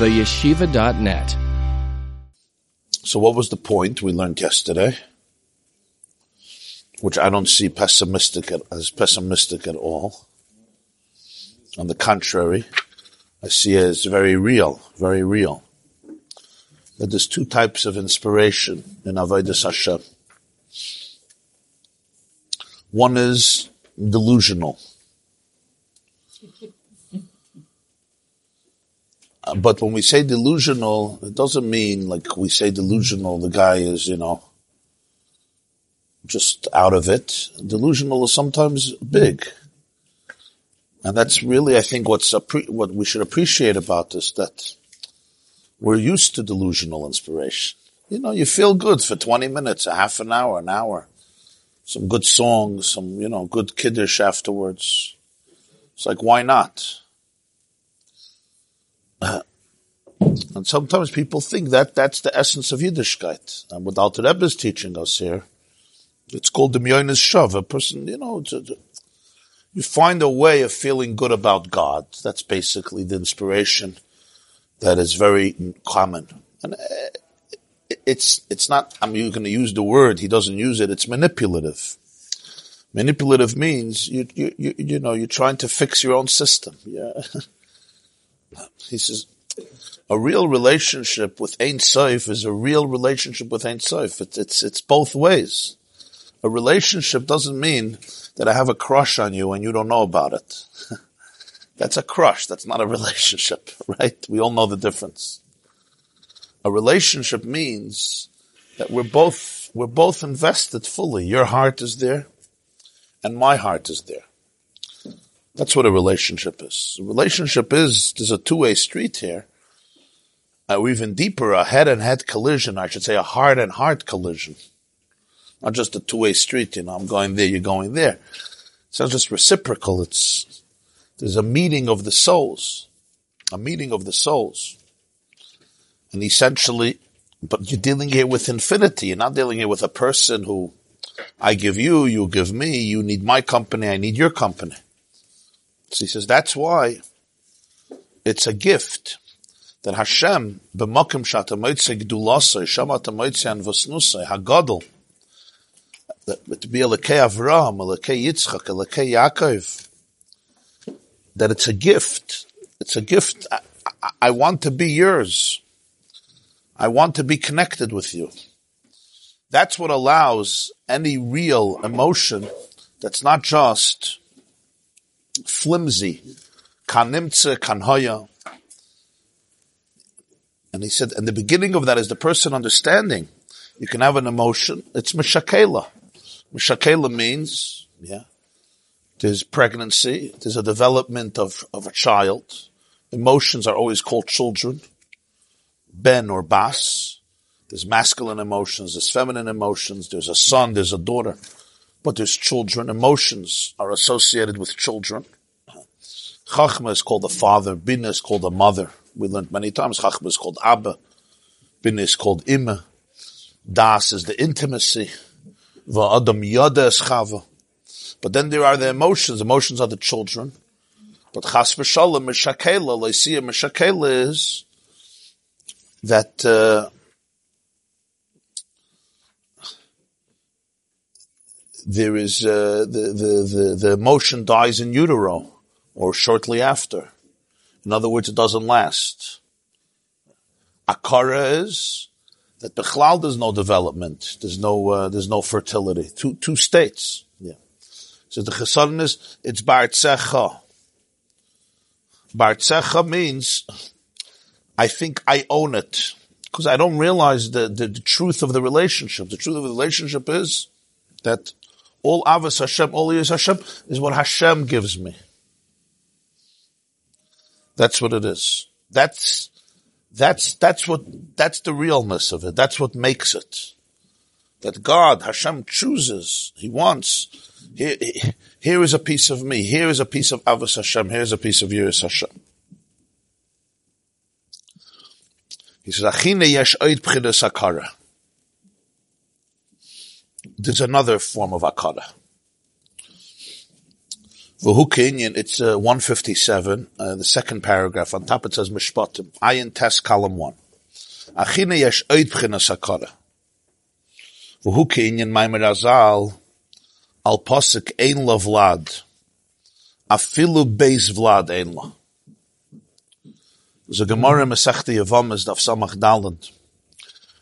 theyeshiva.net. So what was the point we learned yesterday? Which I don't see pessimistic as pessimistic at all. On the contrary, I see it as very real, very real. That there's two types of inspiration in Avodah Hashem. One is delusional. But when we say delusional, it doesn't mean like we say delusional, the guy is, you know, just out of it. Delusional is sometimes big. And that's really, I think, what's what we should appreciate about this, that we're used to delusional inspiration. You know, you feel good for 20 minutes, a half an hour, an hour. Some good songs, some, you know, good kiddush afterwards. It's like, why not? And sometimes people think that that's the essence of Yiddishkeit. And what Alter Rebbe is teaching us here, it's called the Myonis Shav. A person, you know, you find a way of feeling good about God. That's basically the inspiration that is very common. And uh, it's, it's not, I'm going to use the word, he doesn't use it, it's manipulative. Manipulative means you, you, you, you know, you're trying to fix your own system. Yeah. he says, a real relationship with Ein Sof is a real relationship with Ein Sof. It's, it's, it's both ways. A relationship doesn't mean that I have a crush on you and you don't know about it. That's a crush. That's not a relationship, right? We all know the difference. A relationship means that we're both, we're both invested fully. Your heart is there and my heart is there. That's what a relationship is. A relationship is, there's a two-way street here. Uh, or even deeper, a head and head collision, I should say a heart and heart collision. Not just a two-way street, you know, I'm going there, you're going there. It's not just reciprocal, it's, there's a meeting of the souls. A meeting of the souls. And essentially, but you're dealing here with infinity. You're not dealing here with a person who I give you, you give me, you need my company, I need your company. So he says, that's why it's a gift that Hashem, b'makim shata moitze gdulasai, shamata moitze an vosnusai, hagadol, that to be Elokei Avraham, Elokei Yitzchak, Elokei Yaakov, that it's a gift. It's a gift. I, I, I want to be yours. I want to be connected with you. That's what allows any real emotion that's not just flimsy, kanimtze, kanhoya. And he said, and the beginning of that is the person understanding. You can have an emotion. It's mishakela. Mishakela means, yeah, there's pregnancy, there's a development of, of a child. Emotions are always called children. Ben or Bas. There's masculine emotions, there's feminine emotions, there's a son, there's a daughter. But there's children. Emotions are associated with children. Chachma is called the father, Bina is called the mother. We learned many times Chachma is called Abba, Bina is called Ima, Das is the intimacy, Va'adam Yada is Chava. But then there are the emotions. Emotions are the children. But Chas v'shalom Meshakela, Lycia Meshakela is that uh, there is uh, the, the the the emotion dies in utero or shortly after. In other words, it doesn't last. Akara is that the bechlal there's no development, there's no uh, there's no fertility. Two two states. Yeah. So the chesaron is it's bartzecha. Bartzecha means I think I own it because I don't realize the, the the truth of the relationship. The truth of the relationship is that all avos Hashem, all is Hashem is what Hashem gives me. That's what it is. That's, that's, that's what, that's the realness of it. That's what makes it. That God, Hashem chooses, He wants, here, here is a piece of me, here is a piece of Avos Hashem, here's a piece of Yiris Hashem. He says, Achine yesh oid pchidas akara. There's another form of akara. V'hu it's uh, 157, uh, the second paragraph. On top it says Mishpatim. Ayin test column 1. Achina yesh oid b'chinas hakara. V'hu kinyan Maimer Azal al posik ein lo vlad. Afilu beis vlad ein lo. There's a Gemara Daf Samach.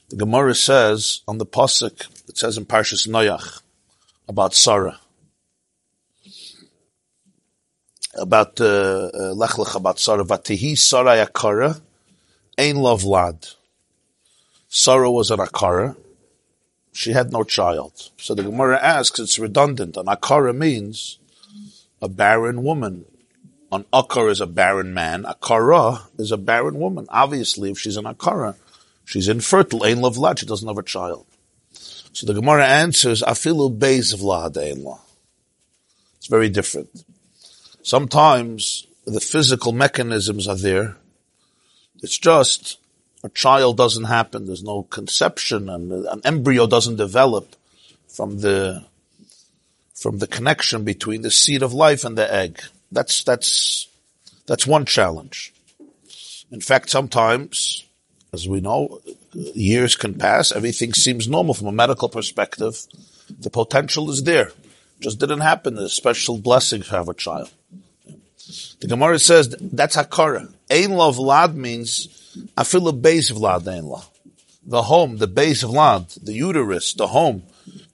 The Gemara says on the posuk, it says in Parshas Noach about Sarah. About uh, uh, Lech Lech about Sarah. Vatihi Sarah Yakara, Ein lo vlad. Sarah was an Akara. She had no child. So the Gemara asks, it's redundant. An Akara means a barren woman. An Akar is a barren man. Akara is a barren woman. Obviously, if she's an Akara, she's infertile. Ein lo vlad. She doesn't have a child. So the Gemara answers, Afilu Beis Vlad Ein It's very different. Sometimes the physical mechanisms are there. It's just a child doesn't happen. There's no conception and an embryo doesn't develop from the, from the connection between the seed of life and the egg. That's, that's, that's one challenge. In fact, sometimes, as we know, years can pass, everything seems normal from a medical perspective. The potential is there. Just didn't happen. A special blessing to have a child. The Gemara says that's hakara. Ein lo vlad means a base vlad ein lo. The home, the base of lad, the uterus, the home,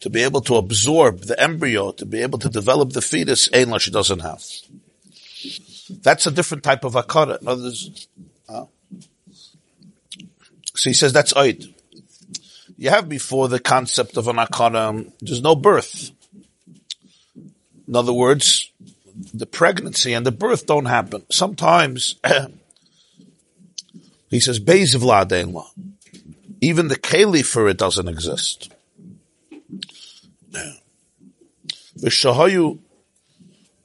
to be able to absorb the embryo, to be able to develop the fetus, ein lo she doesn't have. That's a different type of hakara. In other words, uh, so he says that's oid. You have before the concept of an akara, um, there's no birth. In other words, the pregnancy and the birth don't happen. Sometimes, he says, Beis Vlad Even the keli for it doesn't exist. V'shahayu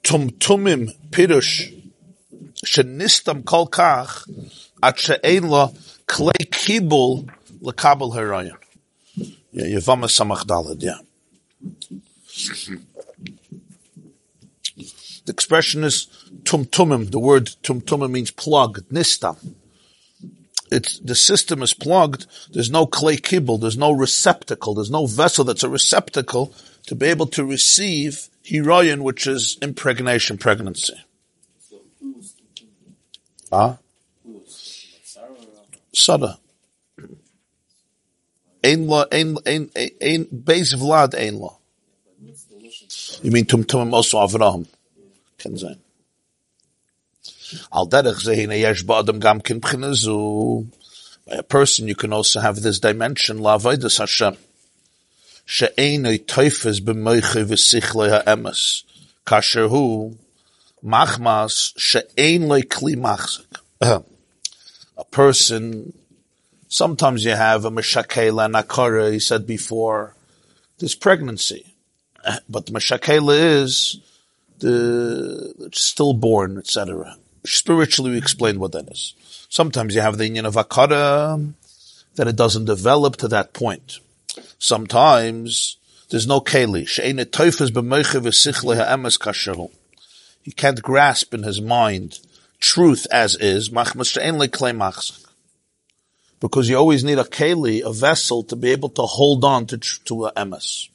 tumtumim pirush shenistam kol kach at she'ein la klei kibul lekabel harayon. Yeah, Yevama Samach Dalad, yeah. The expression is tumtumim. The word tumtumim means plug, nista. It's, the system is plugged. There's no klei kibul. There's no receptacle. There's no vessel that's a receptacle to be able to receive hirayon, which is impregnation, pregnancy. Ah? Sada. Ein law, ein, ein, ein, base vlad ein law. You mean tumtumim also Avraham? Kann sein. Al derech zehine yesh ba'adam gam kin b'chinazu. By a person, you can also have this dimension, la la'avaydus Hashem. She'enoi teufes b'moiche v'sichle ha'emes. Kasher hu, machmas, she'en loy kli machzik. A person, sometimes you have a meshakela nakara, he said before, this pregnancy. But the meshakela is the stillborn, etc. Spiritually, we explained what that is. Sometimes you have the union of akara, that it doesn't develop to that point. Sometimes there's no keli. He can't grasp in his mind truth as is. Because you always need a keli, a vessel, to be able to hold on to, to a emes.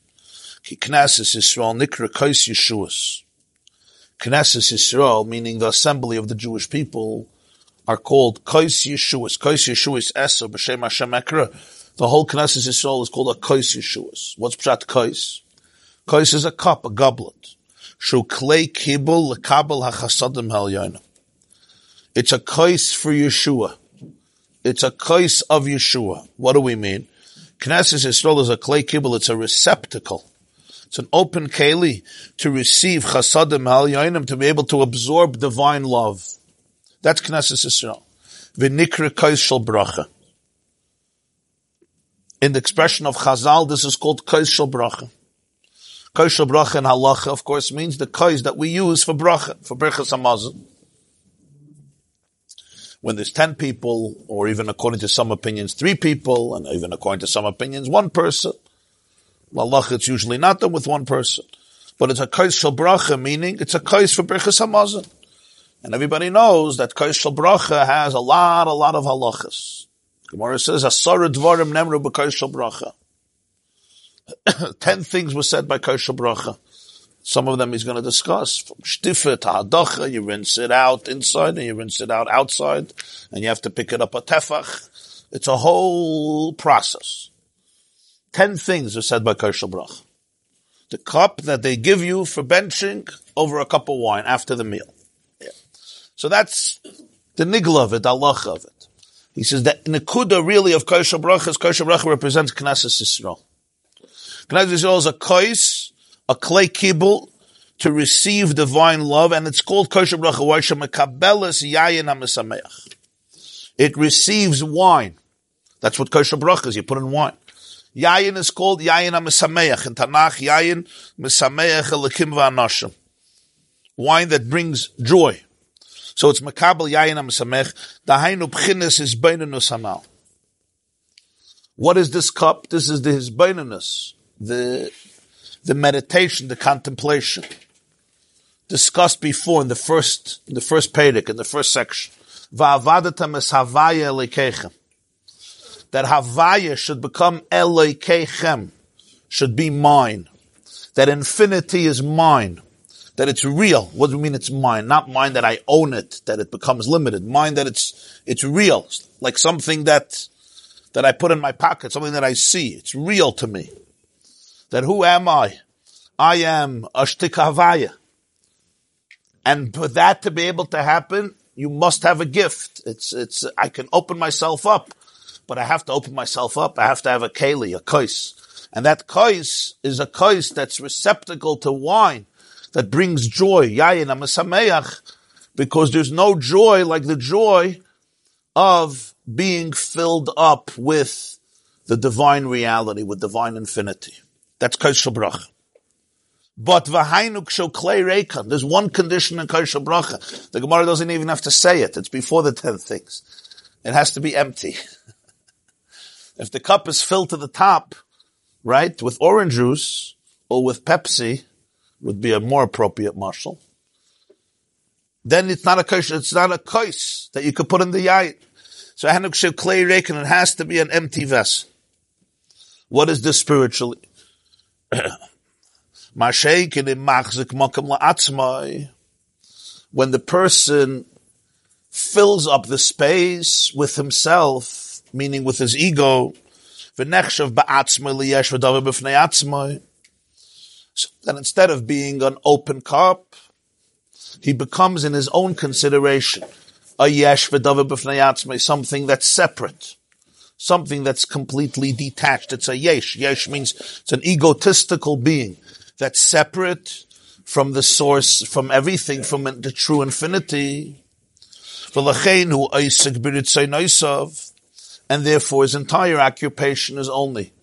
Knesses Yisrael nikra kais Yeshuas. Knesset Yisrael, meaning the assembly of the Jewish people, are called Kais Yeshuas. Kais Yeshuas Eser b'Shem Hashem Ekra. The whole Knesset Yisrael is called a Kais Yeshuas. What's Pshat Kais? Kais is a cup, a goblet. Shu klei kibul lekabel hachasadim helyona. It's a kais for Yeshua. It's a kais of Yeshua. What do we mean? Knesset Yisrael is a klei kibul. It's a receptacle it's an open keli to receive chasadim al to be able to absorb divine love. That's Knesset Yisrael. V'nikra kais shel bracha. In the expression of Chazal, this is called kais shel bracha. Kais shel bracha in halacha, of course, means the kais that we use for bracha, for brachas hamazon. When there's ten people, or even according to some opinions, three people, and even according to some opinions, one person, Allah, it's usually not done with one person. But it's a kais shel bracha, meaning it's a kais for birchas hamazon. And everybody knows that kais shel bracha has a lot, a lot of halachas. Gemara says, asara dvarim nemru b'kais shel bracha. Ten things were said by kais shel bracha. Some of them he's going to discuss. From shtifa to hadacha, you rinse it out inside and you rinse it out outside, and you have to pick it up a tefach. It's a whole process. Ten things are said by kais shel bracha the cup that they give you for benching over a cup of wine after the meal. Yeah. So that's the nigla of it, the Allah of it. He says that the Nekuda really of Kosher Brachas, Kosher Bracha represents Knesset Yisrael. Knesset Yisrael is a kais, a klei kibul, to receive divine love, and it's called Kosher Bracha, Warsha Mekabelas Yayin HaMesameach. It receives wine. That's what Kosher Bracha is, you put in wine. Yayin is called Yayin HaMesameach. In Tanakh, Yayin Mesameach Elikim V'Anashim. Wine that brings joy. So it's Makabel Yayin HaMesamech. Dahainu Pchines is Beinanus Hanal. What is this cup? This is the Hisbeinanus. The, the meditation, the contemplation. Discussed before in the first, in the first Pedic, in the first section. Elikechem that Havaya should become Elokeichem, should be mine. That infinity is mine. That it's real. What do you mean it's mine? Not mine that I own it, that it becomes limited. Mine that it's, it's real. Like something that, that I put in my pocket, something that I see. It's real to me. That who am I? I am Ashtik Havaya. And for that to be able to happen, you must have a gift. It's, it's, I can open myself up but I have to open myself up. I have to have a keli, a kais. And that kais is a kais that's receptacle to wine, that brings joy. Yayin amasameach, because there's no joy like the joy of being filled up with the divine reality, with divine infinity. That's kais shabrach. But v'hainuk shel klei rekan. There's one condition in kais shabracha. The Gemara doesn't even have to say it. It's before the ten things. It has to be empty. If the cup is filled to the top, right, with orange juice or with Pepsi, would be a more appropriate marshal. Then it's not a kaish, it's not a kais that you could put in the yayin. So hanuk shel clay rekin, it has to be an empty vessel. What is this spiritually? when the person fills up the space with himself, meaning with his ego. So then instead of being an open cup, he becomes in his own consideration a yesh something that's separate, something that's completely detached. It's a yesh. Yesh means it's an egotistical being that's separate from the source, from everything, from the true infinity and therefore his entire occupation is only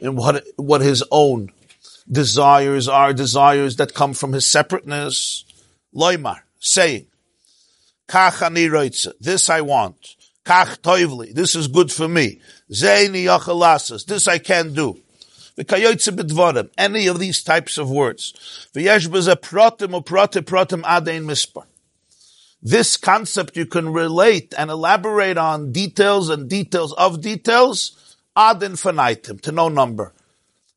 in what, what his own desires are, desires that come from his separateness. Loimar, saying, this I want. Kach toivli, this is good for me. Zeini yachalasas, this I can do. Any of these types of words. V'yesh b'ze pratim u pratim pratim adein mispar this concept you can relate and elaborate on details and details of details ad infinitum, to no number.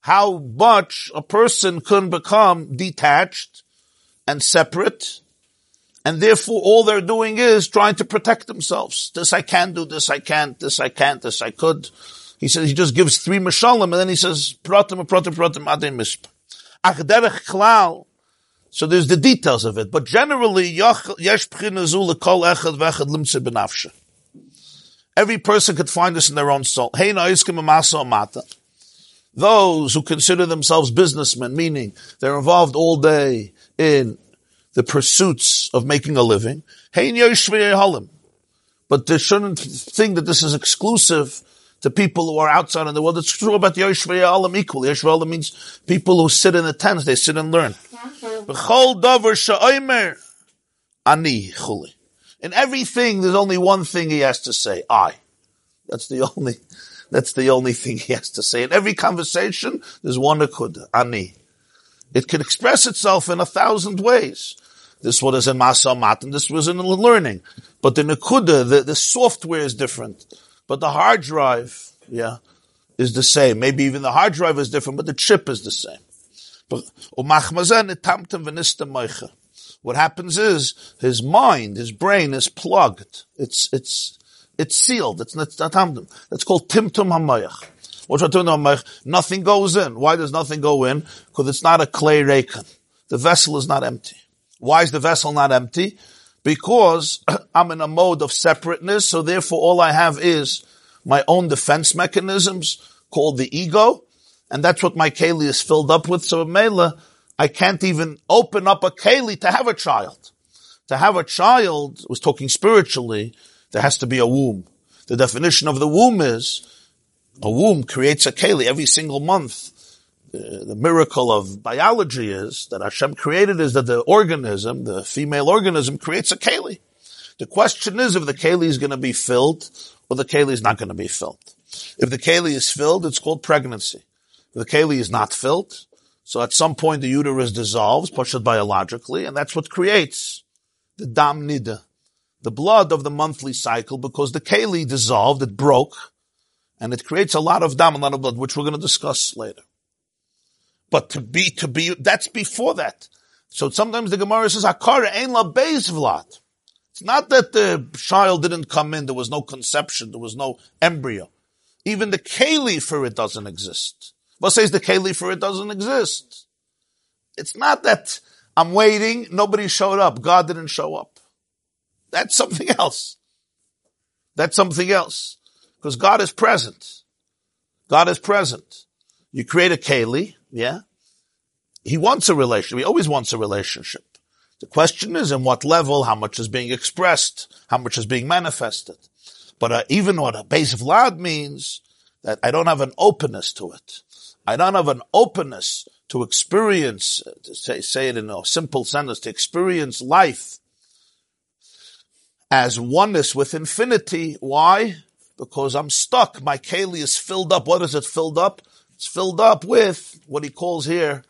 How much a person can become detached and separate, and therefore all they're doing is trying to protect themselves. This I can do, this I can't, this I can't, this I could. He says, he just gives three mashalim, and then he says, pratim, pratim, pratim, adin misp. Klal, so there's the details of it, but generally. Every person could find this in their own soul. Those who consider themselves businessmen, meaning they're involved all day in the pursuits of making a living. But they shouldn't think that this is exclusive to people who are outside in the world. It's true about the Yoshvei Alam equally. Yoshvei Alam means people who sit in the tents, they sit and learn. In everything, there's only one thing he has to say. I. That's the only, that's the only thing he has to say. In every conversation, there's one akud. Ani. It can express itself in a thousand ways. This was in Masa Matan, this was in learning. But the Nakuda, the, the software is different. But the hard drive, yeah, is the same. Maybe even the hard drive is different, but the chip is the same. But what happens is his mind, his brain is plugged. It's it's it's sealed. It's not. That's called timtum hamayach. Nothing goes in. Why does nothing go in? Because it's not a clay rekan. The vessel is not empty. Why is the vessel not empty? Because I'm in a mode of separateness, so therefore all I have is my own defense mechanisms called the ego, and that's what my keli is filled up with. So Mela, I can't even open up a keli to have a child. To have a child, was talking spiritually, there has to be a womb. The definition of the womb is a womb creates a keli every single month the miracle of biology is that Hashem created is that the organism, the female organism, creates a keli. The question is if the keli is going to be filled or the keli is not going to be filled. If the keli is filled, it's called pregnancy. If the keli is not filled, so at some point the uterus dissolves, pushed biologically, and that's what creates the dam nida, the blood of the monthly cycle, because the keli dissolved, it broke, and it creates a lot of dam, a lot of blood, which we're going to discuss later. But to be, to be, that's before that. So sometimes the Gemara says, Akara ein la vlad. It's not that the child didn't come in, there was no conception, there was no embryo. Even the keli for it doesn't exist. What says the keli for it doesn't exist? It's not that I'm waiting, nobody showed up, God didn't show up. That's something else. That's something else. Because God is present. God is present. You create a keli, yeah? He wants a relationship. He always wants a relationship. The question is in what level, how much is being expressed, how much is being manifested. But uh, even what a base of lad means, that I don't have an openness to it. I don't have an openness to experience, to say, say it in a simple sentence, to experience life as oneness with infinity. Why? Because I'm stuck. My keli is filled up. What is it filled up? It's filled up with what he calls here.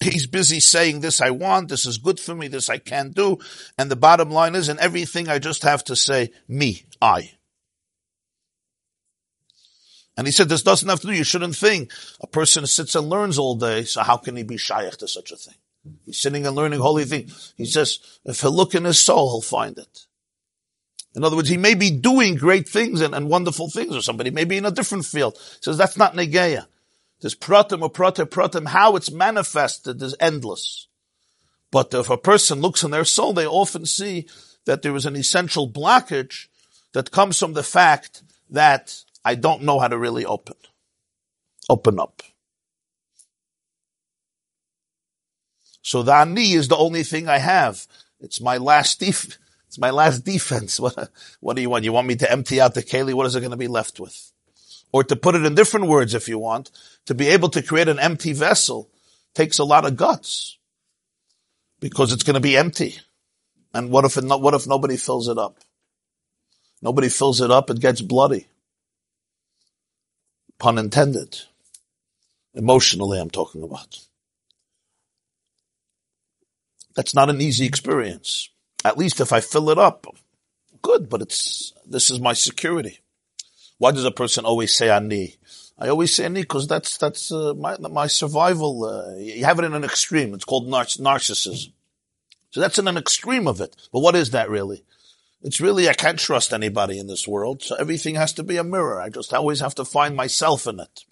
He's busy saying this I want, this is good for me, this I can't do. And the bottom line is, in everything I just have to say, me, I. And he said, this doesn't have to do, you shouldn't think. A person sits and learns all day, so how can he be shaykh to such a thing? He's sitting and learning holy things. He says, if he'll look in his soul, he'll find it. In other words, he may be doing great things and, and wonderful things, or somebody may be in a different field. He says, that's not negeya. This pratim or pratim pratim, how it's manifested is endless. But if a person looks in their soul, they often see that there is an essential blockage that comes from the fact that I don't know how to really open, open up. So the ani is the only thing I have. It's my last def- it's my last defense. What, what do you want? You want me to empty out the keli? What is it going to be left with? Or to put it in different words, if you want, to be able to create an empty vessel takes a lot of guts because it's going to be empty. And what if it, what if nobody fills it up? Nobody fills it up, it gets bloody. Pun intended. Emotionally, I'm talking about. That's not an easy experience. At least if I fill it up, good, but it's, this is my security. Why does a person always say ani? I always say ani because that's that's uh, my my survival. Uh, you have it in an extreme. It's called nar- narcissism. So that's in an extreme of it. But what is that really? It's really I can't trust anybody in this world. So everything has to be a mirror. I just always have to find myself in it.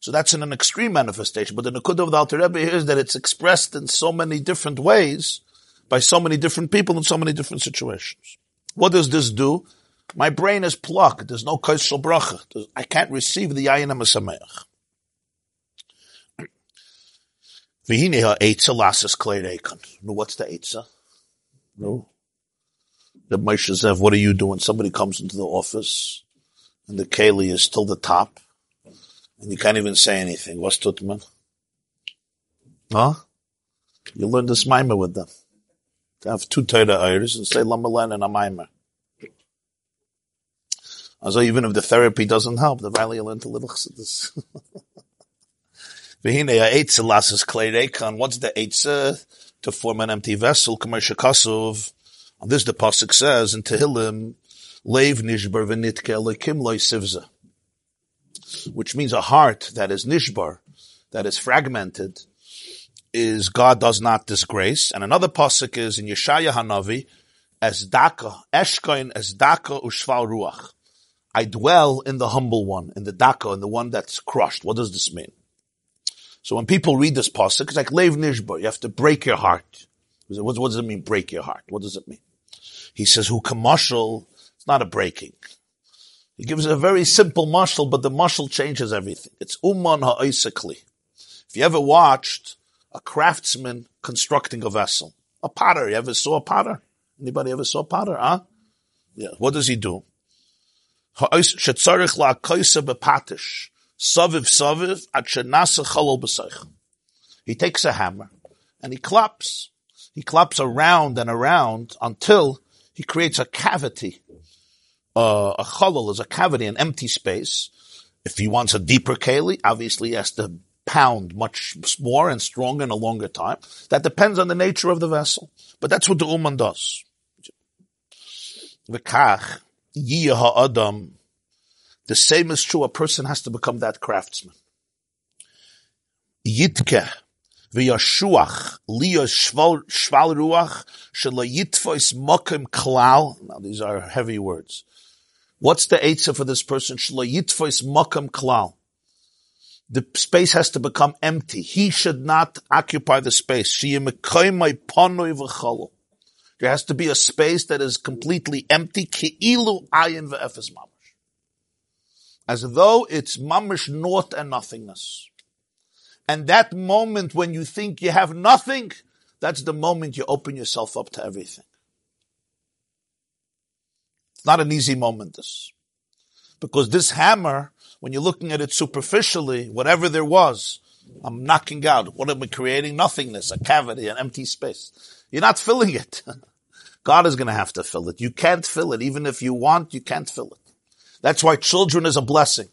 So that's in an extreme manifestation. But the Nakuda of the Alter Rebbe is that it's expressed in so many different ways by so many different people in so many different situations. What does this do? My brain is plugged. There's no kaisel bracha. I can't receive the klei reikon. No, what's the etza? No. The Moshe Zev, what are you doing? Somebody comes into the office and the keli is still the top and you can't even say anything. What's tutman? Huh? You learn this mimer with them. To have two Torah iris and say Lamalan and a mimer. Also, even if the therapy doesn't help, the valley will learn a little chassidus. V'hine lasses. What's the etze? To form an empty vessel. Commercial kasuv. On this the pasuk says in Tehillim, Leiv nishbar v'nitke elikim loy. Which means a heart that is nishbar, that is fragmented, is God does not disgrace. And another pasuk is in Yeshaya Hanavi, as daka, eshkoin as daka ushval ruach. I dwell in the humble one, in the daka, in the one that's crushed. What does this mean? So when people read this pasuk, it's like leiv nishbar. You have to break your heart. What, does it mean, break your heart? What does it mean? He says, who commercial, it's not a breaking. He gives a very simple muscle, but the muscle changes everything. It's umman ha'isakli. If you ever watched a craftsman constructing a vessel, a potter, you ever saw a potter? Anybody ever saw a potter, huh? Yeah. What does he do? He takes a hammer and he claps. He claps around and around until he creates a cavity. Uh, a chalal is a cavity, an empty space. If he wants a deeper keli, obviously he has to pound much more and stronger in a longer time. That depends on the nature of the vessel. But that's what the Uman does. Adam. The same is true. A person has to become that craftsman. Yitke, v'yashuach liyos shval ruach shelo yitfois klal. Now these are heavy words. What's the answer for this person? Shelo yitfois mokim klal. The space has to become empty. He should not occupy the space. There has to be a space that is completely empty. As though it's mamash naught and nothingness. And that moment when you think you have nothing, that's the moment you open yourself up to everything. It's not an easy moment, this. Because this hammer, when you're looking at it superficially, whatever there was, I'm knocking out. What am I creating? Nothingness, a cavity, an empty space. You're not filling it. God is going to have to fill it. You can't fill it. Even if you want, you can't fill it. That's why children is a blessing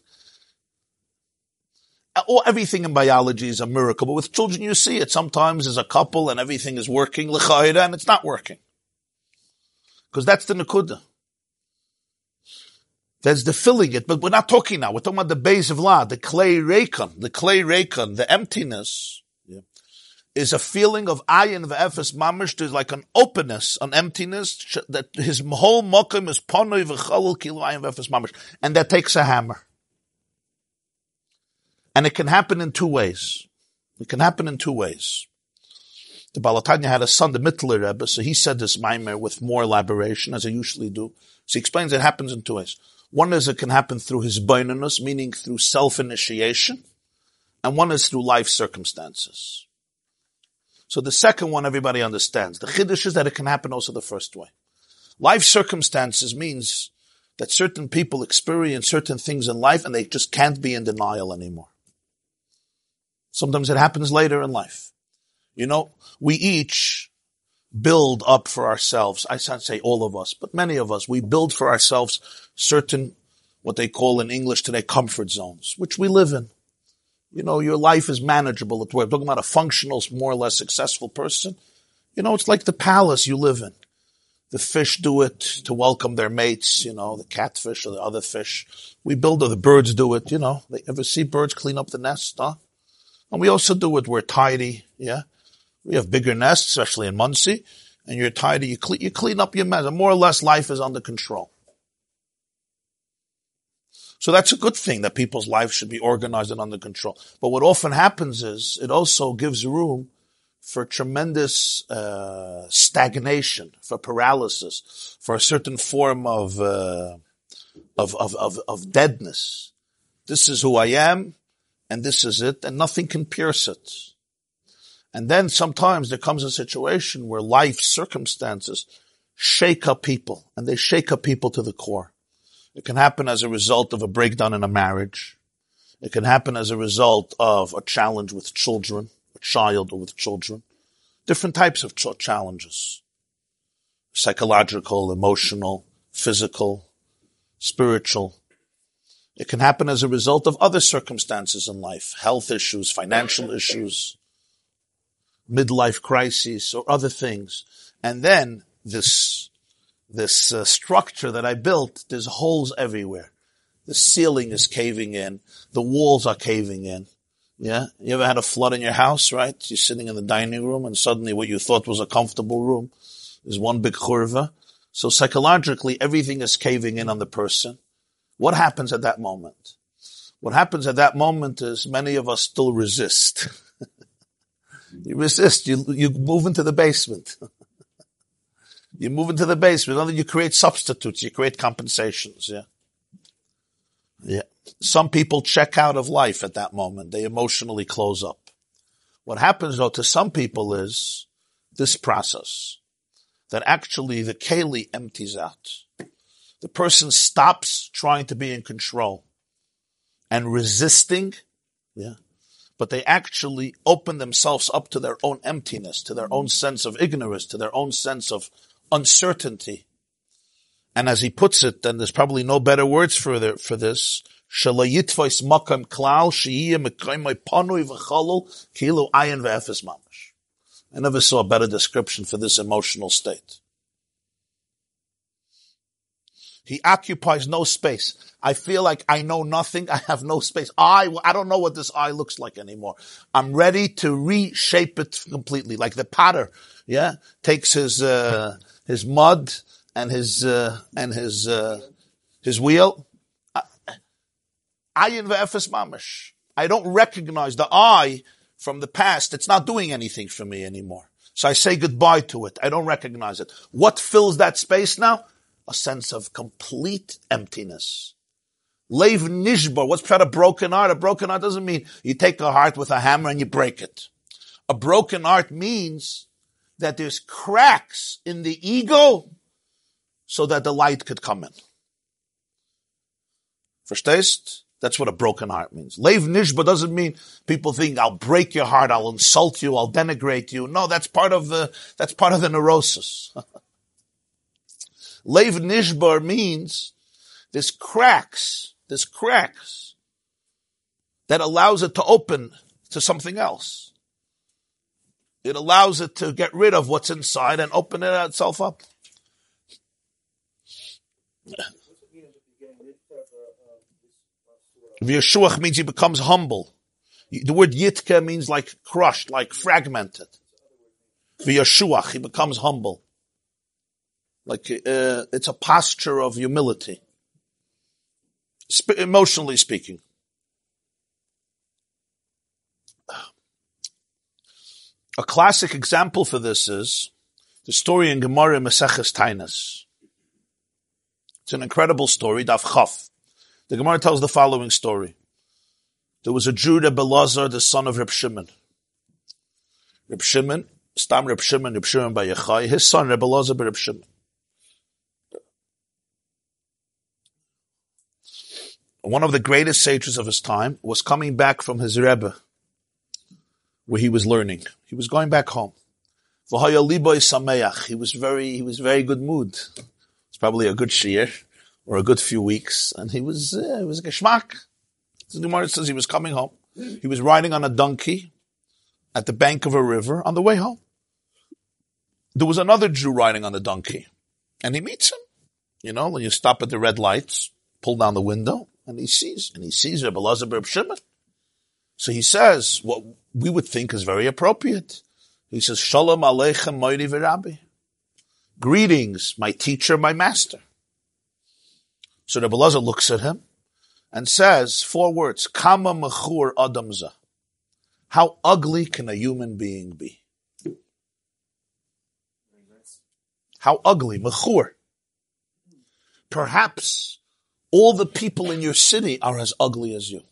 or everything in biology is a miracle, but with children you see it. Sometimes as a couple and everything is working, and it's not working. Because that's the nakuda. That's the filling it, but we're not talking now. We're talking about the base of la, the clay rakon, the clay rakon, the emptiness. Yeah, is a feeling of ayin v'efes mamish. There's like an openness, an emptiness that his whole mokum is ponoi v'chalul kilo ayin v'efes mamish, and that takes a hammer. And it can happen in two ways. It can happen in two ways. The Baal HaTanya had a son, the Mittler Rebbe, so he said this mimer with more elaboration, as I usually do. So he explains it happens in two ways. One is it can happen through his boinanus, meaning through self-initiation, and one is through life circumstances. So the second one everybody understands. The chiddush is that it can happen also the first way. Life circumstances means that certain people experience certain things in life and they just can't be in denial anymore. Sometimes it happens later in life. You know, we each build up for ourselves. I can't say all of us, but many of us, we build for ourselves certain, what they call in English today, comfort zones, which we live in. You know, your life is manageable work. I'm talking about a functional, more or less successful person. You know, it's like the palace you live in. The fish do it to welcome their mates, you know, the catfish or the other fish. We build it, the birds do it, you know. They ever see birds clean up the nest, huh? And we also do it. We're tidy. Yeah. We have bigger nests, especially in Monsey, and you're tidy. You clean, you clean up your mess. And more or less life is under control. So that's a good thing that people's lives should be organized and under control. But what often happens is it also gives room for tremendous uh, stagnation, for paralysis, for a certain form of, uh, of, of, of, of deadness. This is who I am and this is it, and nothing can pierce it. And then sometimes there comes a situation where life circumstances shake up people, and they shake up people to the core. It can happen as a result of a breakdown in a marriage. It can happen as a result of a challenge with children, a child or with children. Different types of ch- challenges. Psychological, emotional, physical, spiritual. It can happen as a result of other circumstances in life, health issues, financial issues, midlife crises, or other things. And then this, this uh, structure that I built, there's holes everywhere. The ceiling is caving in. The walls are caving in. Yeah. You ever had a flood in your house, right? You're sitting in the dining room and suddenly what you thought was a comfortable room is one big churva. So psychologically, everything is caving in on the person. What happens at that moment? What happens at that moment is many of us still resist. you resist. You, you move into the basement. you move into the basement. You create substitutes. You create compensations. Yeah. Yeah. Some people check out of life at that moment. They emotionally close up. What happens though to some people is this process that actually the keli empties out. The person stops trying to be in control and resisting, yeah, but they actually open themselves up to their own emptiness, to their own sense of ignorance, to their own sense of uncertainty. And as he puts it, then there's probably no better words for, the, for this. I never saw a better description for this emotional state. He occupies no space. I feel like I know nothing. I have no space. I, I don't know what this eye looks like anymore. I'm ready to reshape it completely. Like the potter, yeah, takes his, uh, his mud and his, uh, and his, uh, his wheel. Ayin ve'efes mamash. I don't recognize the eye from the past. It's not doing anything for me anymore. So I say goodbye to it. I don't recognize it. What fills that space now? A sense of complete emptiness. Lev nishbar. What's that? A broken heart? A broken heart doesn't mean you take a heart with a hammer and you break it. A broken heart means that there's cracks in the ego so that the light could come in. Verstehst? That's what a broken heart means. Lev nishba doesn't mean people think I'll break your heart, I'll insult you, I'll denigrate you. No, that's part of the, that's part of the neurosis. Lev nishbar means this cracks, this cracks that allows it to open to something else. It allows it to get rid of what's inside and open it itself up. Yeshuach means he becomes humble. The word yitka means like crushed, like fragmented. V'yeshuach, he becomes humble. Like, uh, it's a posture of humility. Sp- emotionally speaking. A classic example for this is the story in Gemara Maseches Taanis. It's an incredible story, Daf Chaf. The Gemara tells the following story. There was a Jew, Reb Elazar, the son of Reb Shimon. Reb Shimon, Stam Reb Shimon, Reb Shimon bar Yochai, his son Reb Elazar by Reb Shimon. One of the greatest sages of his time, was coming back from his Rebbe, where he was learning. He was going back home. He was very, he was very good mood. It's probably a good shear or a good few weeks, and he was, uh, it was a geschmack. The Gemara says he was coming home. He was riding on a donkey at the bank of a river on the way home. There was another Jew riding on a donkey, and he meets him. You know, when you stop at the red lights, pull down the window, and he sees, and he sees Rebbe Elazar Reb Shimon. So he says what we would think is very appropriate. He says, Shalom Aleichem Moiri V'Rabbi. Greetings, my teacher, my master. So Rebbe Elazar looks at him and says four words, Kama Mechur Adamza. How ugly can a human being be? How ugly, Mechur. Perhaps all the people in your city are as ugly as you.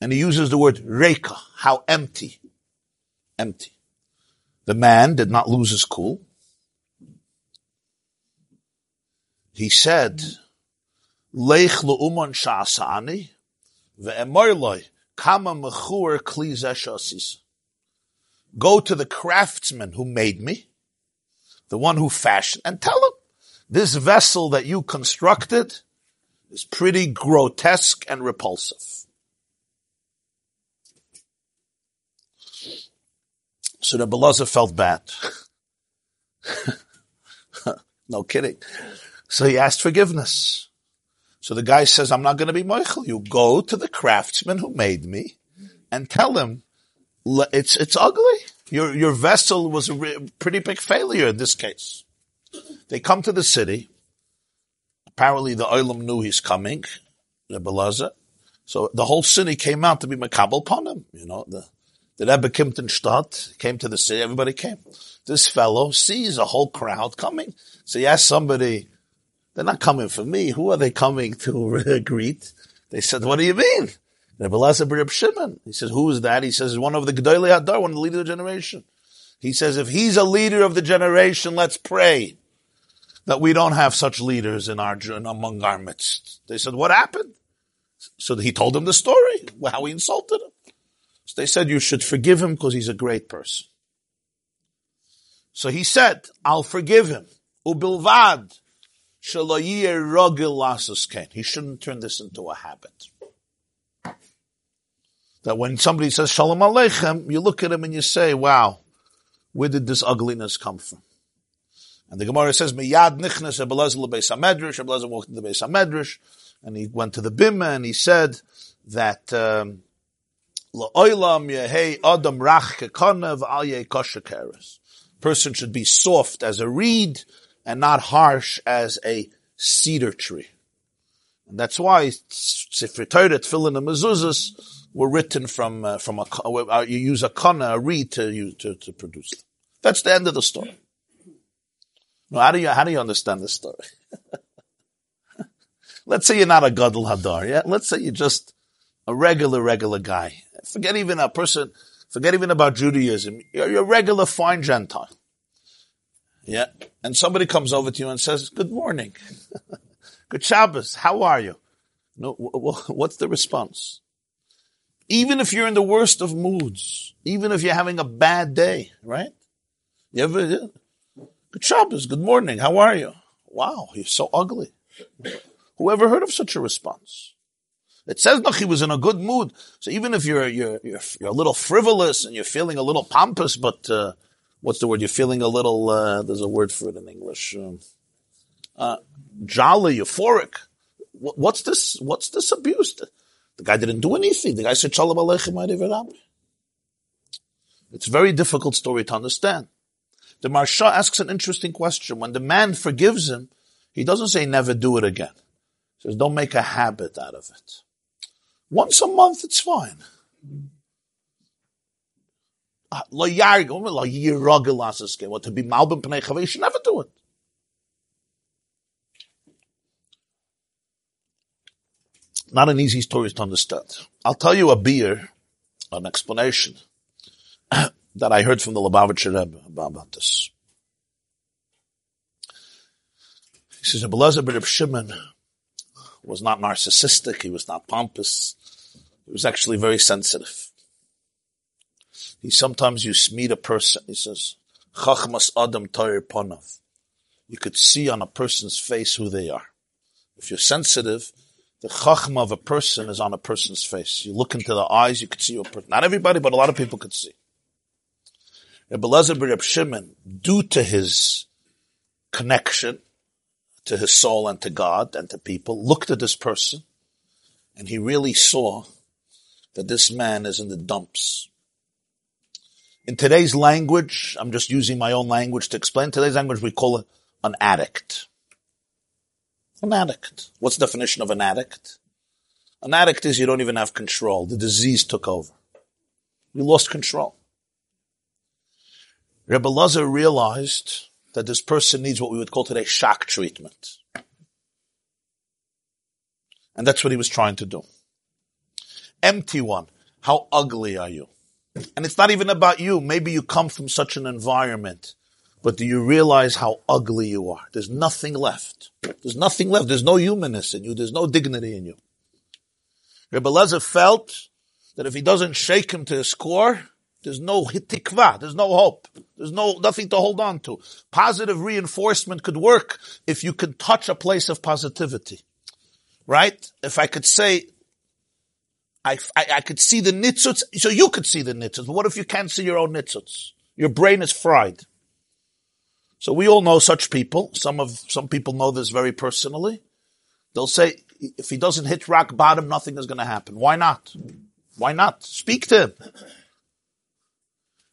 And he uses the word reka, how empty. Empty. The man did not lose his cool. He said, Lech le'uman sha'asani, ve'emor kama mechur kli Go to the craftsman who made me, the one who fashioned, and tell him, this vessel that you constructed is pretty grotesque and repulsive. So the Belazar felt bad. no kidding. So he asked forgiveness. So the guy says, I'm not going to be Michael. You go to the craftsman who made me and tell him it's, it's ugly. Your, your vessel was a re- pretty big failure in this case. They come to the city. Apparently the Olam knew he's coming, the Belazar. So the whole city came out to be Makabal upon him. You know, the, the Rebbe Kimtenstadt came to the city, everybody came. This fellow sees a whole crowd coming. So he asked somebody, they're not coming for me. Who are they coming to greet? They said, what do you mean? Rebbe Lazar Reb Shimon. He says, who is that? He says, one of the Gedolei Hador, one of the leaders of the generation. He says, if he's a leader of the generation, let's pray that we don't have such leaders in our, among our midst. They said, what happened? So he told them the story, how he insulted him. So they said, you should forgive him because he's a great person. So he said, I'll forgive him. Ubilvad. He shouldn't turn this into a habit. That when somebody says Shalom Aleichem, you look at him and you say, wow, where did this ugliness come from? And the Gemara says, Miyad nichnas Abelazar lebeis hamedrash. Abelazar walked into the beis hamedrash, and he went to the bima, and he said that um, la'olam yehei adam rach kekonav al yeh Person should be soft as a reed and not harsh as a cedar tree. And that's why Sifri Torah, Tefillin, and Mezuzahs were written from uh, from a uh, you use a kana, a reed to to, to produce them. That's the end of the story. Now, how do you, how do you understand this story? Let's say you're not a Gadol Hador, yeah? Let's say you're just a regular, regular guy. Forget even a person, forget even about Judaism. You're, you're a regular fine Gentile. Yeah? And somebody comes over to you and says, good morning. good Shabbos. How are you? No, what's the response? Even if you're in the worst of moods, even if you're having a bad day, right? You ever, Shabbos, good morning, how are you? Wow, you're so ugly. Who ever heard of such a response? It says no, he was in a good mood. So even if you're, you're, you're, you're a little frivolous and you're feeling a little pompous, but, uh, what's the word? You're feeling a little, uh, there's a word for it in English. Um, uh, jolly, euphoric. What's this, what's this abuse? The guy didn't do anything. The guy said, Shalom Aleichem It's a very difficult story to understand. The Maharsha asks an interesting question. When the man forgives him, he doesn't say never do it again. He says don't make a habit out of it. Once a month, it's fine. What to be malbim pnei you should never do it. Not an easy story to understand. I'll tell you a biur, an explanation that I heard from the Lubavitcher Rebbe about this. He says, Abelazar ben Shimon was not narcissistic, he was not pompous, he was actually very sensitive. He sometimes you meet a person, he says, Chachmas Adam Ponav. You could see on a person's face who they are. If you're sensitive, the chachma of a person is on a person's face. You look into the eyes, you could see a person. Not everybody, but a lot of people could see. Rebbe Lezer Reb Shimon, due to his connection to his soul and to God and to people, looked at this person and he really saw that this man is in the dumps. In today's language, I'm just using my own language to explain today's language, we call it an addict. An addict. What's the definition of an addict? An addict is you don't even have control. The disease took over. You lost control. Rebbe Lazar realized that this person needs what we would call today shock treatment. And that's what he was trying to do. Empty one. How ugly are you? And it's not even about you. Maybe you come from such an environment, but do you realize how ugly you are? There's nothing left. There's nothing left. There's no humanness in you. There's no dignity in you. Rebbe Lezer felt that if he doesn't shake him to his core, there's no hitikva. There's no hope. There's no, nothing to hold on to. Positive reinforcement could work if you can touch a place of positivity. right? If I could say, I, I, I could see the nitzuts, so you could see the nitzuts, but what if you can't see your own nitzuts? Your brain is fried. So we all know such people. Some of, some people know this very personally. They'll say, if he doesn't hit rock bottom, nothing is going to happen. Why not? Why not? Speak to him.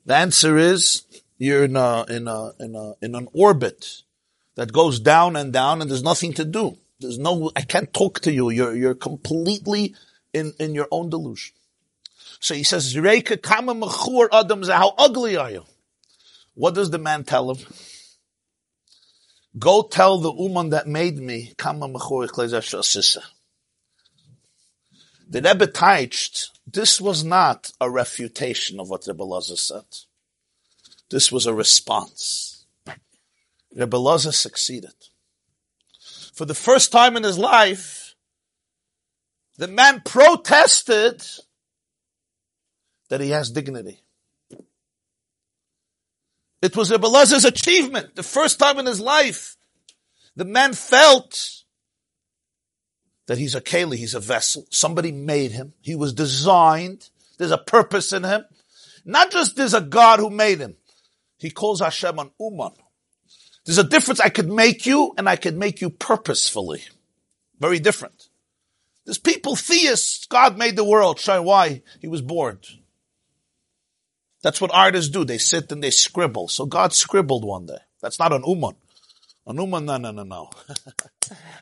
The answer is, you're in a, in a, in a, in an orbit that goes down and down and there's nothing to do. There's no, I can't talk to you. You're, you're completely in, in your own delusion. So he says, Reika kama mechur adams, how ugly are you? What does the man tell him? Go tell the woman that made me, kama mechur. The Rebbe teached, this was not a refutation of what Rebbe Lazar said. This was a response. Rebbe Lazar succeeded. For the first time in his life, the man protested that he has dignity. It was Rebbe Lazar's achievement. The first time in his life, the man felt that he's a keli, he's a vessel. Somebody made him. He was designed. There's a purpose in him. Not just there's a God who made him. He calls Hashem an Uman. There's a difference. I could make you and I could make you purposefully. Very different. There's people, theists. God made the world. Show why he was bored. That's what artists do. They sit and they scribble. So God scribbled one day. That's not an uman. An uman, no, no, no, no.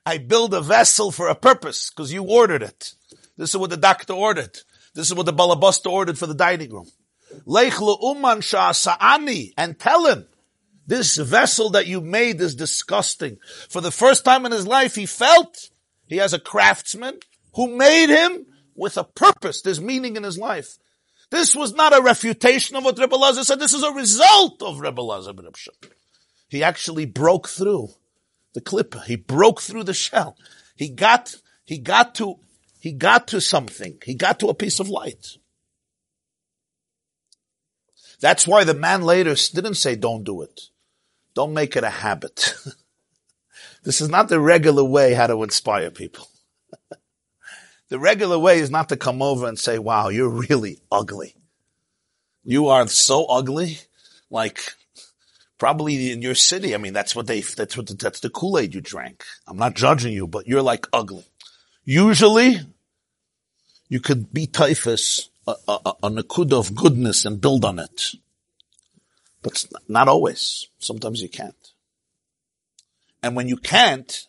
I build a vessel for a purpose because you ordered it. This is what the doctor ordered. This is what the balabuster ordered for the dining room. Lech uman sa'ani and tell him, this vessel that you made is disgusting. For the first time in his life, he felt he has a craftsman who made him with a purpose. There's meaning in his life. This was not a refutation of what Rebbe Lazar said. This is a result of Rebbe Lazar ben He actually broke through the klipah. He broke through the shell. He got, he got to, he got to something. He got to a piece of light. That's why the man later didn't say, don't do it. Don't make it a habit. this is not the regular way how to inspire people. the regular way is not to come over and say, wow, you're really ugly. You are so ugly. Like, probably in your city. I mean, that's what they, that's what, the, that's the Kool-Aid you drank. I'm not judging you, but you're like ugly. Usually, you could be typhus a, a, a of goodness and build on it. But not always. Sometimes you can't. And when you can't,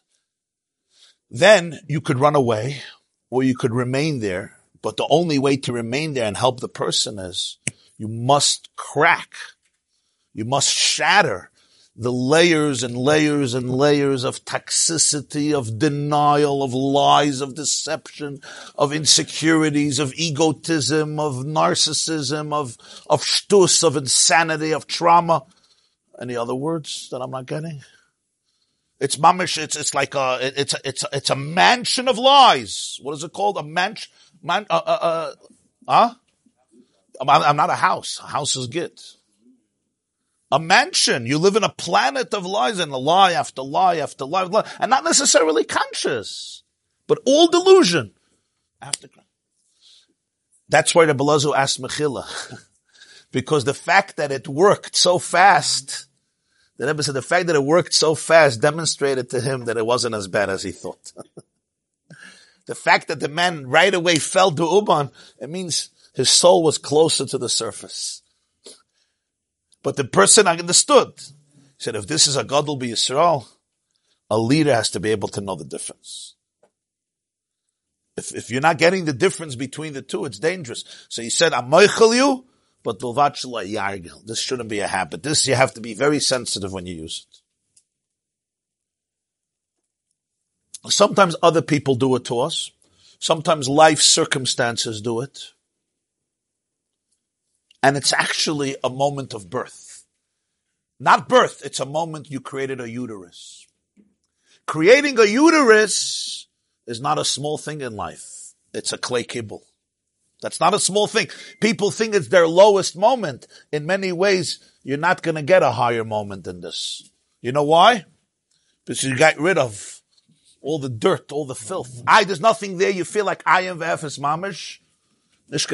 then you could run away or you could remain there. But the only way to remain there and help the person is you must crack. You must shatter the layers and layers and layers of toxicity, of denial, of lies, of deception, of insecurities, of egotism, of narcissism, of, of shtus, of insanity, of trauma. Any other words that I'm not getting? It's mamish, it's, it's like a, it's a, it's a, it's a mansion of lies. What is it called? A mansion, man, uh, uh, uh, huh? I'm, I'm not a house. A house is good a mansion. You live in a planet of lies and a lie after lie after lie, lie and not necessarily conscious, but all delusion. After that's why the Belazu asked Mechila. because the fact that it worked so fast, the Rebbe said the fact that it worked so fast demonstrated to him that it wasn't as bad as he thought. the fact that the man right away fell to Uban, it means his soul was closer to the surface. But the person I understood. He said, if this is a Gadol be Yisrael, a leader has to be able to know the difference. If, if you're not getting the difference between the two, it's dangerous. So he said, I'm you, but. This shouldn't be a habit. This you have to be very sensitive when you use it. Sometimes other people do it to us. Sometimes life circumstances do it. And it's actually a moment of birth. Not birth, it's a moment you created a uterus. Creating a uterus is not a small thing in life. It's a klei kibul. That's not a small thing. People think it's their lowest moment. In many ways, you're not going to get a higher moment than this. You know why? Because you got rid of all the dirt, all the filth. I, there's nothing there. You feel like I am v'efes mamish. Nish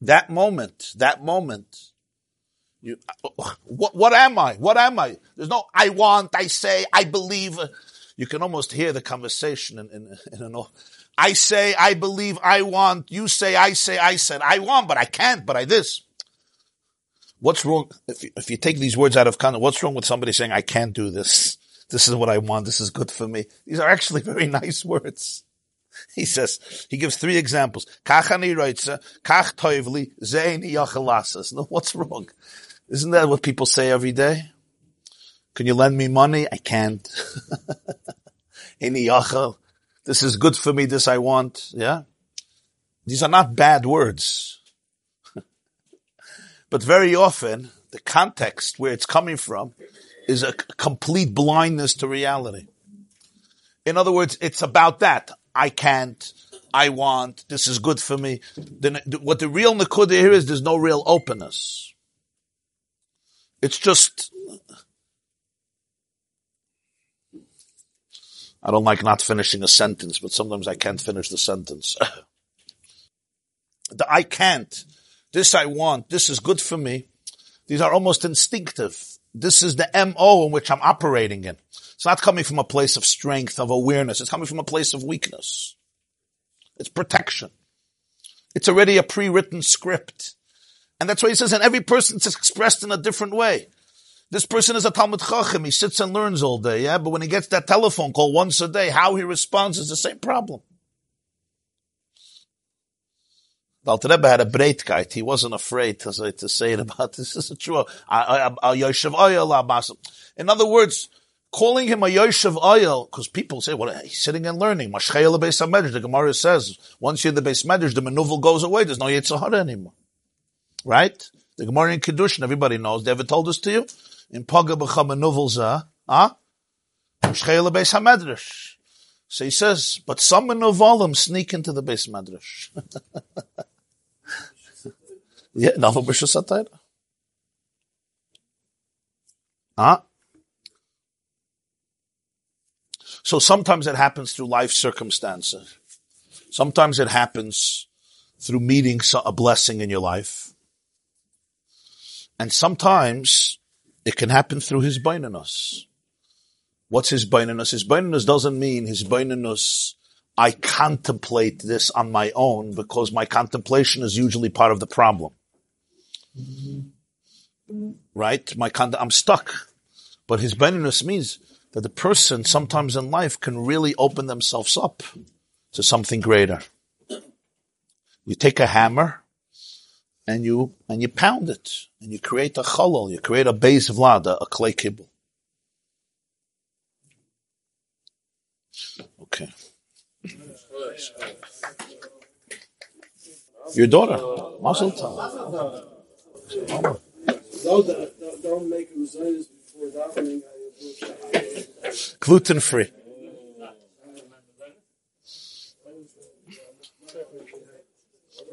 That moment, that moment, you, what, what am I? What am I? There's no, I want, I say, I believe. You can almost hear the conversation in, in, in an, I say, I believe, I want. You say, I say, I said, I want, but I can't, but I this. What's wrong? If you, if you take these words out of context, what's wrong with somebody saying, I can't do this? This is what I want. This is good for me. These are actually very nice words. He says, he gives three examples. Kach toivli. No, what's wrong? Isn't that what people say every day? Can you lend me money? I can't. This is good for me. This I want. Yeah. These are not bad words. but very often, the context where it's coming from is a complete blindness to reality. In other words, it's about that. I can't. I want. This is good for me. Then what the real nakuda here is, there's no real openness. It's just. I don't like not finishing a sentence, but sometimes I can't finish the sentence. the I can't. This I want. This is good for me. These are almost instinctive. This is the MO in which I'm operating in. It's not coming from a place of strength, of awareness. It's coming from a place of weakness. It's protection. It's already a pre-written script. And that's why he says, and every person is expressed in a different way. This person is a Talmud Chacham. He sits and learns all day, yeah? But when he gets that telephone call once a day, how he responds is the same problem. The Alter Rebbe had a breitkeit. He wasn't afraid to say, to say it about this. This is a true. In other words, calling him a Yoshev Ohel, because people say, well, he's sitting and learning. Mashchayel Beis HaMedrash, the Gemara says, once you're in the Beis Medrash, the Menuvel goes away, there's no Yitzhahara anymore. Right? The Gemara in Kiddushin, everybody knows, they ever told this to you? In Paga B'cha Menuvel Zah, ah? Mashchayel Beis HaMedrash. So he says, but some Menuvalim sneak into the Beis Medrash. yeah, Nava B'Shus Ah? So sometimes it happens through life circumstances. Sometimes it happens through meeting a blessing in your life. And sometimes it can happen through his baininus. What's his baininus? His baininus doesn't mean his baininus, I contemplate this on my own because my contemplation is usually part of the problem. Right? My con- I'm stuck. But his baininus means that the person sometimes in life can really open themselves up to something greater. You take a hammer and you and you pound it and you create a chalal, you create a base of lada, a klei kibul. Okay. Your daughter, Mazel Tov. Gluten free.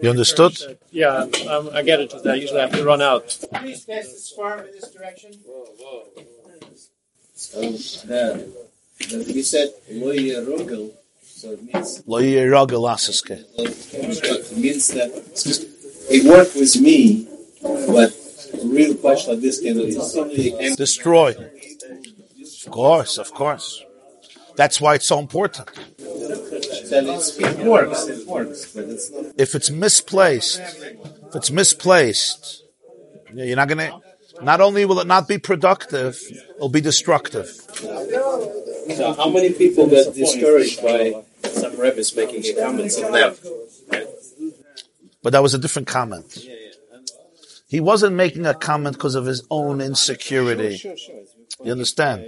You understood? Yeah, um, I get it. I usually have to run out. Please pass the sperm in this direction. So the, the, we said loy rogel, so it means loy rogel asaske. It means that it worked with me, but a real question like this can destroy. Of course, of course. That's why it's so important. It works, it works, but it's not. If it's misplaced, if it's misplaced, you're not gonna, not only will it not be productive, it'll be destructive. So how many people get discouraged by some rabbis making comments on that? But that was a different comment. He wasn't making a comment because of his own insecurity. You understand?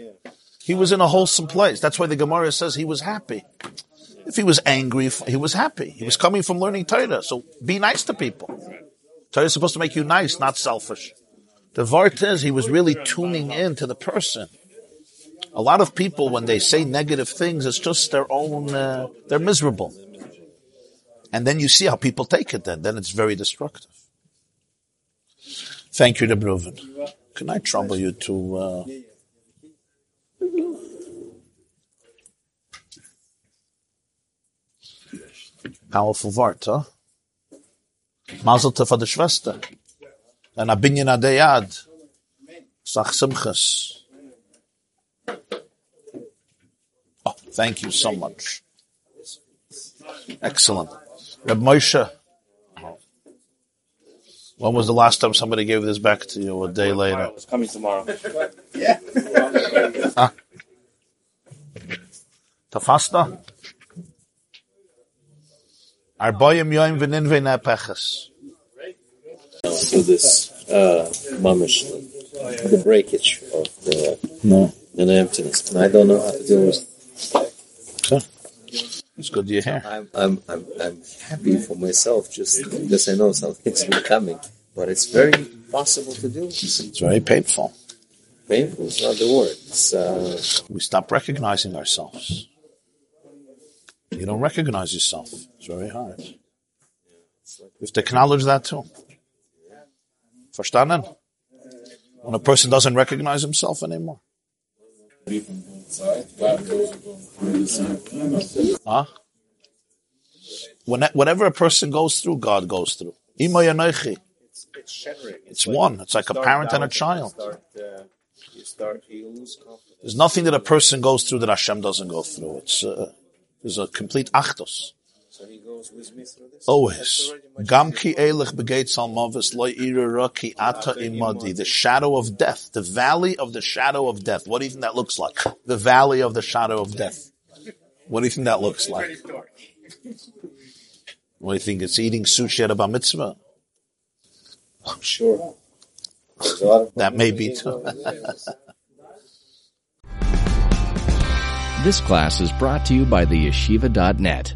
He was in a wholesome place. That's why the Gemara says he was happy. If he was angry, he was happy. He was coming from learning Torah. So be nice to people. Torah is supposed to make you nice, not selfish. The Vart is he was really tuning in to the person. A lot of people, when they say negative things, it's just their own, uh, they're miserable. And then you see how people take it then. Then it's very destructive. Thank you, Dubrovin. Can I trouble you to? Uh... Powerful Varta, huh? Mazel tov for the Schwester. And Abinyan Adeyad. Sach Simchas. Oh, thank you so much. Excellent. Reb Moshe. When was the last time somebody gave this back to you? A day later. It's coming tomorrow. Yeah. Tafasta? Arboyim yoim v'ninvei nepeches. to this uh, mamish, the breakage of the No. and the emptiness, and I don't know how to deal with. It's good you're here. I'm I'm I'm, I'm happy for myself just because I know something's been coming, but it's very possible to do. It's very painful. Painful is not the word. Uh, We stop recognizing ourselves. You don't recognize yourself. It's very hard. You have to acknowledge that too. Verstanden? When a person doesn't recognize himself anymore. Huh? When, whatever a person goes through, God goes through. It's shattering. It's one. It's like a parent and a child. There's nothing that a person goes through that Hashem doesn't go through. It's uh, there's a complete achtos. Always. That's already much Gam ki elich begeit salmavis lo irira ki ata imadi. The shadow of death. The valley of the shadow of death. What do you think that looks like? The valley of the shadow of death. What do you think that looks like? What do you think? It's eating sushi at a bar mitzvah? I'm sure. There's a lot of That may be too. This class is brought to you by the yeshiva.net.